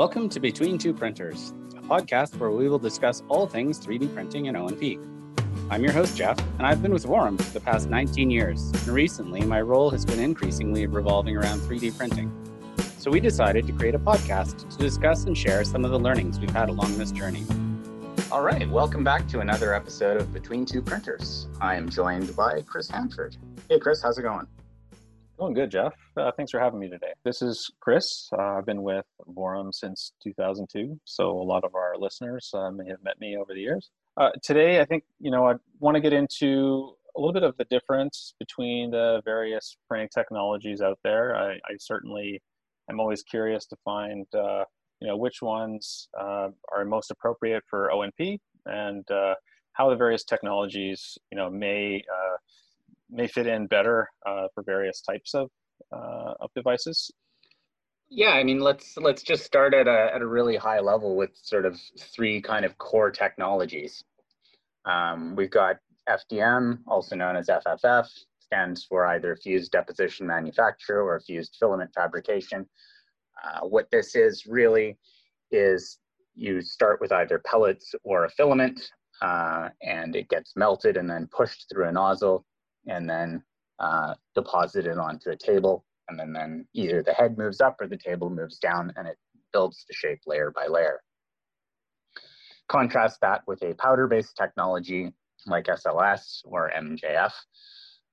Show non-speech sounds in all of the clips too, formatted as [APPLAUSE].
Welcome to Between Two Printers, a podcast where we will discuss all things 3D printing and O&P. I'm your host, Jeff, and I've been with Vorum for the past 19 years. And recently, my role has been increasingly revolving around 3D printing. So we decided to create a podcast to discuss and share some of the learnings we've had along this journey. All right, welcome back to another episode of Between Two Printers. I am joined by Chris Hanford. Hey, Chris, how's it going? Going good, Jeff. Uh, thanks for having me today. This is Chris. Uh, I've been with Vorum since 2002, so a lot of our listeners uh, may have met me over the years. Uh, today, I think you know I want to get into a little bit of the difference between the various printing technologies out there. I, I certainly am always curious to find uh, you know which ones uh, are most appropriate for O&P and how the various technologies you know may may fit in better uh, for various types of uh, of devices? Yeah, I mean, let's let's just start at a at a really high level with sort of three kind of core technologies. Um, we've got FDM, also known as FFF, stands for either fused deposition manufacture or fused filament fabrication. Uh, what this is really is you start with either pellets or a filament, uh, and it gets melted and then pushed through a nozzle and then uh, deposit it onto a table. And then, then either the head moves up or the table moves down and it builds the shape layer by layer. Contrast that with a powder-based technology like SLS or MJF.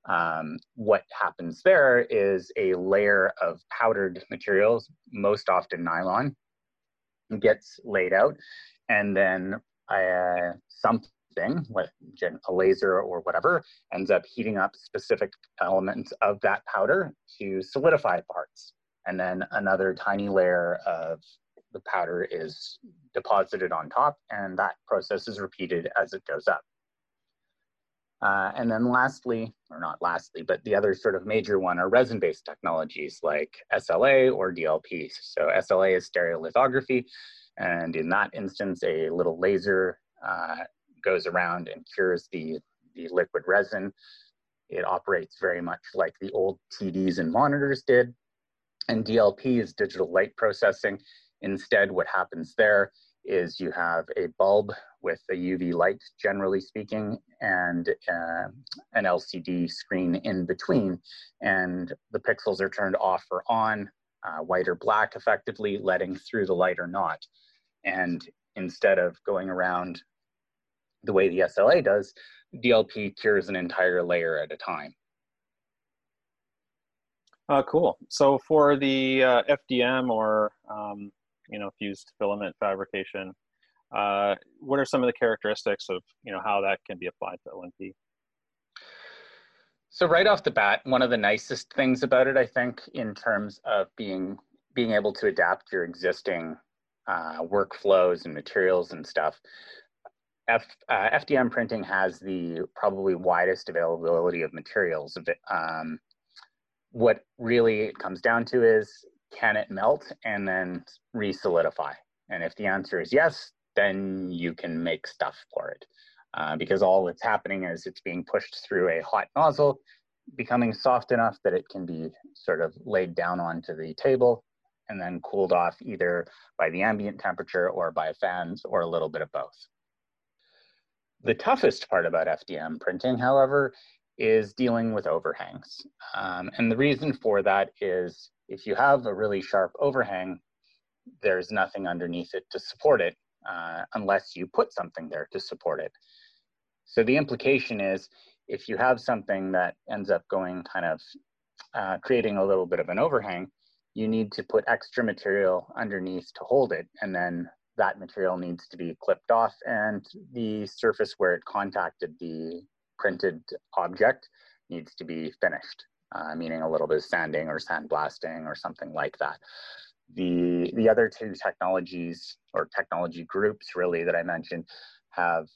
Um, what happens there is a layer of powdered materials, most often nylon, gets laid out, and then uh, some thing, what a laser or whatever, ends up heating up specific elements of that powder to solidify parts. And then another tiny layer of the powder is deposited on top, and that process is repeated as it goes up. Uh, and then lastly, or not lastly, but the other sort of major one are resin-based technologies like SLA or DLP. So SLA is stereolithography, and in that instance, a little laser uh, goes around and cures the, the liquid resin. It operates very much like the old TVs and monitors did. And DLP is digital light processing. Instead, what happens there is you have a bulb with a UV light, generally speaking, and uh, an LCD screen in between. And the pixels are turned off or on, uh, white or black, effectively letting through the light or not. And instead of going around the way the SLA does, DLP cures an entire layer at a time. Uh, cool. So for the uh, FDM or um, you know fused filament fabrication, uh, what are some of the characteristics of you know how that can be applied to O&P? So right off the bat, one of the nicest things about it, I think, in terms of being being able to adapt your existing uh, workflows and materials and stuff, F, uh, FDM printing has the probably widest availability of materials. Um, what really it comes down to is can it melt and then re-solidify? And if the answer is yes, then you can make stuff for it. Uh, because all that's happening is it's being pushed through a hot nozzle, becoming soft enough that it can be sort of laid down onto the table and then cooled off either by the ambient temperature or by fans or a little bit of both. The toughest part about FDM printing, however, is dealing with overhangs. Um, and the reason for that is if you have a really sharp overhang, there's nothing underneath it to support it uh, unless you put something there to support it. So the implication is if you have something that ends up going kind of uh, creating a little bit of an overhang, you need to put extra material underneath to hold it and then that material needs to be clipped off and the surface where it contacted the printed object needs to be finished, uh, meaning a little bit of sanding or sandblasting or something like that. The, the other two technologies or technology groups really that I mentioned have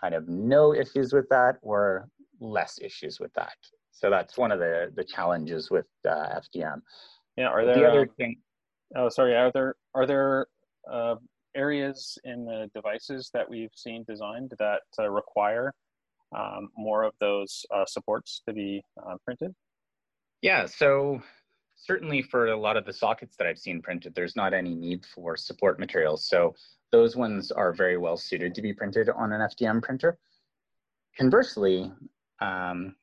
kind of no issues with that or less issues with that. So that's one of the, the challenges with uh, FDM. Yeah, are there, the other um, thing, oh, sorry, are there, are there uh, areas in the devices that we've seen designed that uh, require um, more of those uh, supports to be uh, printed? Yeah, so certainly for a lot of the sockets that I've seen printed, there's not any need for support materials. So those ones are very well suited to be printed on an FDM printer. Conversely, um,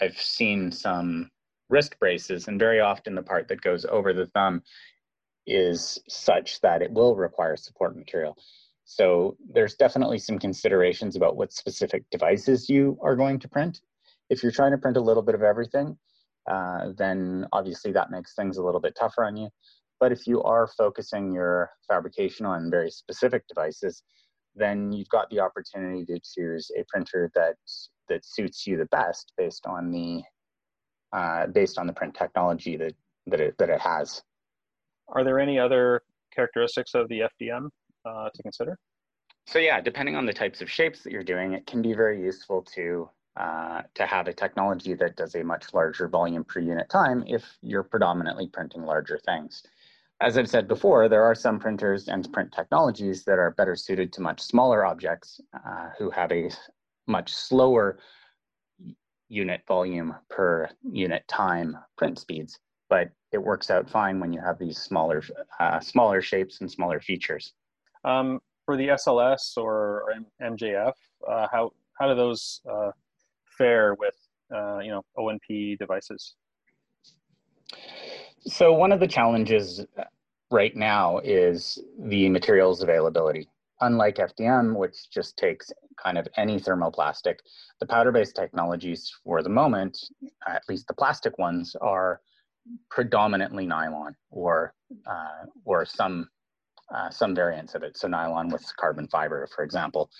I've seen some wrist braces, and very often the part that goes over the thumb is such that it will require support material. So there's definitely some considerations about what specific devices you are going to print. If you're trying to print a little bit of everything, uh, then obviously that makes things a little bit tougher on you. But if you are focusing your fabrication on very specific devices, then you've got the opportunity to choose a printer that that suits you the best based on the uh, based on the print technology that that it, that it has. Are there any other characteristics of the FDM uh, to consider? So yeah, depending on the types of shapes that you're doing, it can be very useful to uh, to have a technology that does a much larger volume per unit time if you're predominantly printing larger things. As I've said before, there are some printers and print technologies that are better suited to much smaller objects uh, who have a much slower unit volume per unit time print speeds, but it works out fine when you have these smaller, uh, smaller shapes and smaller features. Um, for the SLS or, or MJF, uh, how how do those uh, fare with uh, you know O&P devices? So one of the challenges right now is the materials availability. Unlike FDM, which just takes kind of any thermoplastic, the powder-based technologies for the moment, at least the plastic ones, are predominantly nylon or uh, or some uh, some variants of it. So nylon with carbon fiber, for example.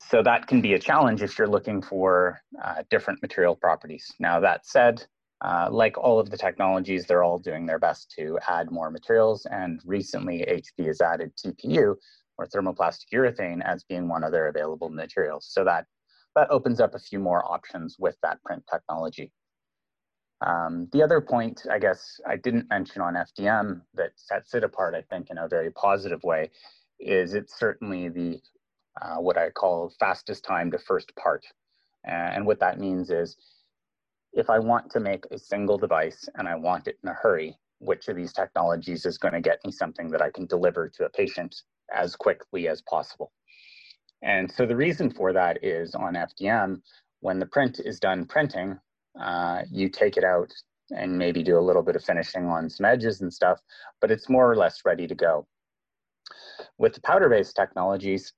So that can be a challenge if you're looking for uh, different material properties. Now that said, uh, like all of the technologies, they're all doing their best to add more materials. And recently, HP has added TPU, or thermoplastic urethane, as being one of their available materials. So that that opens up a few more options with that print technology. Um, the other point, I guess, I didn't mention on FDM that sets it apart, I think, in a very positive way, is it's certainly the uh, what I call fastest time to first part. And what that means is if I want to make a single device and I want it in a hurry, which of these technologies is going to get me something that I can deliver to a patient as quickly as possible? And so the reason for that is on FDM, when the print is done printing, uh, you take it out and maybe do a little bit of finishing on some edges and stuff, but it's more or less ready to go. With the powder-based technologies,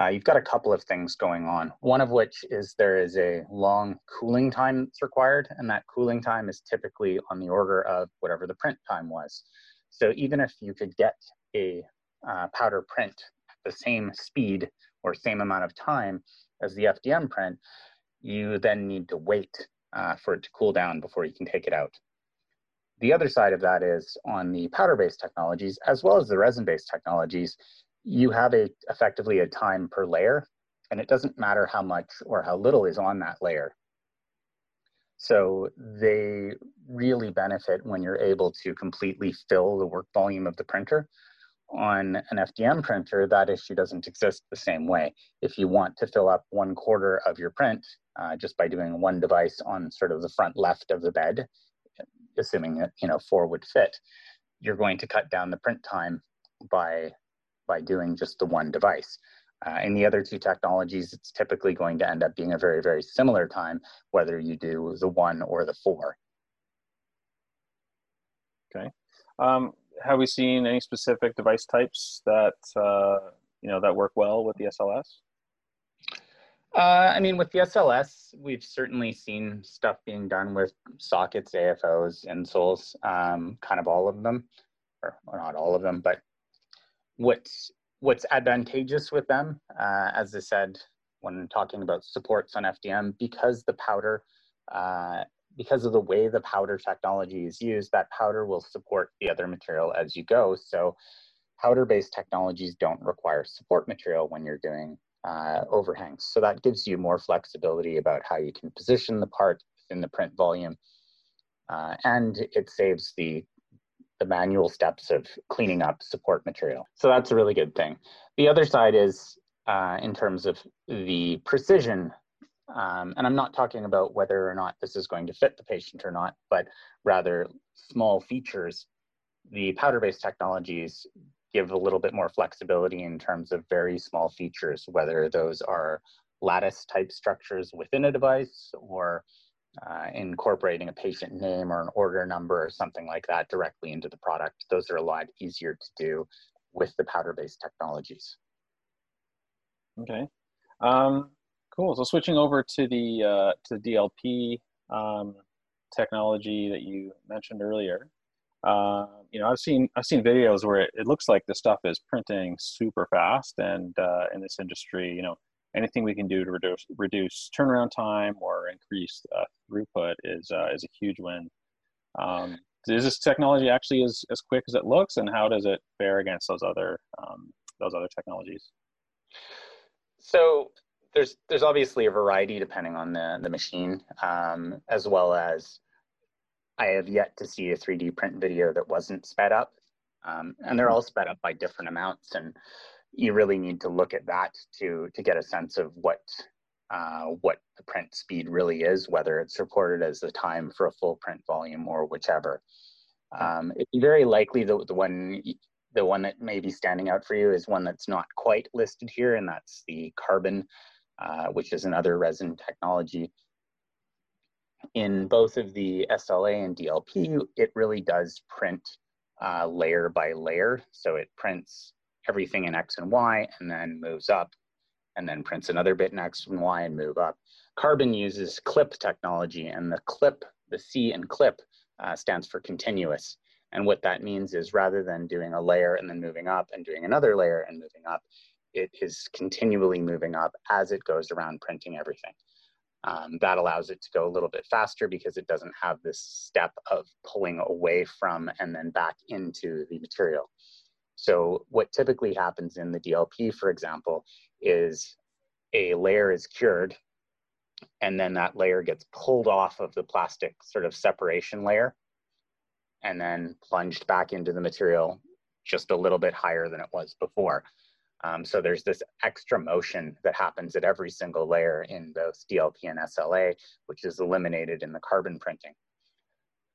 uh, you've got a couple of things going on. One of which is there is a long cooling time that's required, and that cooling time is typically on the order of whatever the print time was. So even if you could get a uh, powder print the same speed or same amount of time as the FDM print, you then need to wait uh, for it to cool down before you can take it out. The other side of that is on the powder-based technologies, as well as the resin-based technologies, you have a effectively a time per layer, and it doesn't matter how much or how little is on that layer. So they really benefit when you're able to completely fill the work volume of the printer. On an FDM printer, that issue doesn't exist the same way. If you want to fill up one quarter of your print uh, just by doing one device on sort of the front left of the bed, assuming that you know four would fit, you're going to cut down the print time by by doing just the one device. Uh, in the other two technologies, it's typically going to end up being a very, very similar time, whether you do the one or the four. Okay. Um, have we seen any specific device types that uh, you know that work well with the SLS? Uh, I mean, with the SLS, we've certainly seen stuff being done with sockets, AFOs, insoles, um, kind of all of them, or, or not all of them, but what's what's advantageous with them, uh, as I said when talking about supports on FDM, because the powder, uh, because of the way the powder technology is used, that powder will support the other material as you go. So powder-based technologies don't require support material when you're doing uh, overhangs. So that gives you more flexibility about how you can position the part in the print volume. Uh, and it saves the the manual steps of cleaning up support material. So that's a really good thing. The other side is uh, in terms of the precision Um, and I'm not talking about whether or not this is going to fit the patient or not, but rather small features. The powder-based technologies give a little bit more flexibility in terms of very small features, whether those are lattice type structures within a device or uh, incorporating a patient name or an order number or something like that directly into the product. Those are a lot easier to do with the powder-based technologies. Okay, um, cool. So switching over to the uh, to DLP um, technology that you mentioned earlier, uh, you know, I've seen I've seen videos where it, it, looks like the stuff is printing super fast, and uh, in this industry, you know, anything we can do to reduce reduce turnaround time or increase uh, throughput is uh, is a huge win. Um, is this technology actually as, as quick as it looks, and how does it fare against those other um, those other technologies? So there's there's obviously a variety depending on the the machine, um, as well as I have yet to see a 3D print video that wasn't sped up, um, and they're all sped up by different amounts and you really need to look at that to to get a sense of what uh, what the print speed really is, whether it's reported as the time for a full print volume or whichever. Um, it's very likely the, the one the one that may be standing out for you is one that's not quite listed here, and that's the carbon, uh, which is another resin technology. In both of the SLA and DLP, it really does print uh, layer by layer. So it prints everything in X and Y and then moves up and then prints another bit in X and Y and move up. Carbon uses clip technology and the clip, the C in clip uh, stands for continuous. And what that means is rather than doing a layer and then moving up and doing another layer and moving up, it is continually moving up as it goes around printing everything. Um, that allows it to go a little bit faster because it doesn't have this step of pulling away from and then back into the material. So what typically happens in the DLP, for example, is a layer is cured and then that layer gets pulled off of the plastic sort of separation layer and then plunged back into the material just a little bit higher than it was before. Um, so there's this extra motion that happens at every single layer in both DLP and SLA, which is eliminated in the carbon printing.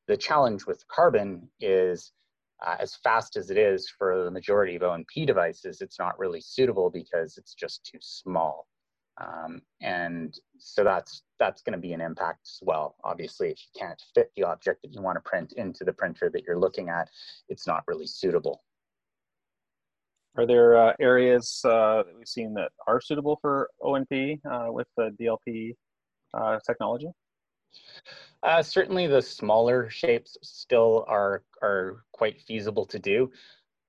The challenge with carbon is uh, as fast as it is for the majority of O&P devices, it's not really suitable because it's just too small. Um, and so that's that's going to be an impact as well. Obviously, if you can't fit the object that you want to print into the printer that you're looking at, it's not really suitable. Are there uh, areas uh, that we've seen that are suitable for O&P uh, with the DLP uh, technology? Uh, certainly the smaller shapes still are, are quite feasible to do.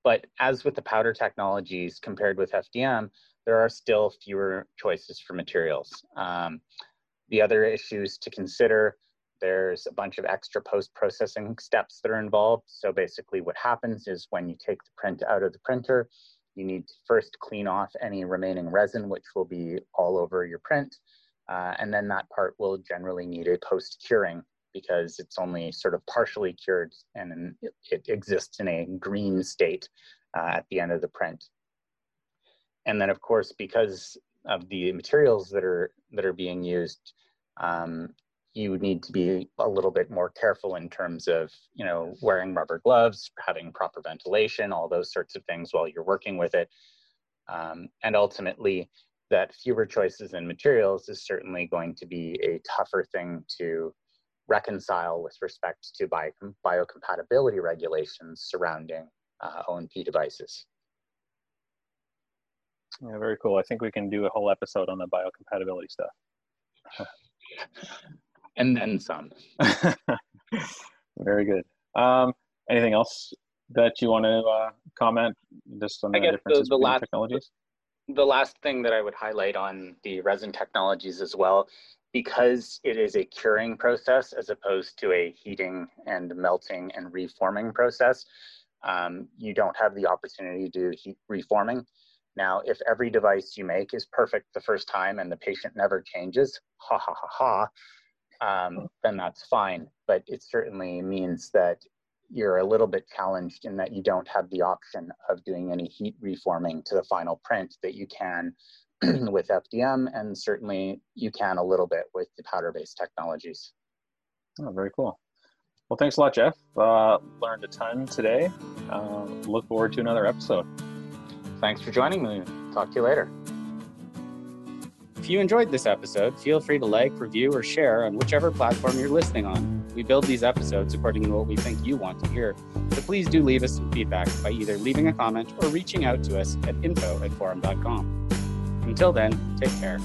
But as with the powder technologies compared with FDM, there are still fewer choices for materials. Um, the other issues to consider, there's a bunch of extra post-processing steps that are involved. So basically what happens is when you take the print out of the printer, you need to first clean off any remaining resin, which will be all over your print. Uh, and then that part will generally need a post curing because it's only sort of partially cured and it, it exists in a green state uh, at the end of the print. And then of course, because of the materials that are, that are being used, um, you need to be a little bit more careful in terms of, you know, wearing rubber gloves, having proper ventilation, all those sorts of things while you're working with it. Um, and ultimately, that fewer choices in materials is certainly going to be a tougher thing to reconcile with respect to bio biocompatibility regulations surrounding uh, O&P devices. Yeah, very cool. I think we can do a whole episode on the biocompatibility stuff. [LAUGHS] and then some. [LAUGHS] very good. Um, anything else that you want to uh, comment just on the differences the, the between last, technologies? the last thing that I would highlight on the resin technologies as well, because it is a curing process as opposed to a heating and melting and reforming process, um, you don't have the opportunity to do heat reforming. Now, if every device you make is perfect the first time and the patient never changes, ha ha ha ha, um, then that's fine. But it certainly means that you're a little bit challenged in that you don't have the option of doing any heat reforming to the final print that you can [CLEARS THROAT] with FDM, and certainly you can a little bit with the powder-based technologies. Oh, very cool. Well, thanks a lot, Jeff. Uh, learned a ton today. Uh, look forward to another episode. Thanks for joining me. Talk to you later. If you enjoyed this episode, feel free to like, review, or share on whichever platform you're listening on. We build these episodes according to what we think you want to hear, so please do leave us some feedback by either leaving a comment or reaching out to us at info at vorum.com. Until then, take care.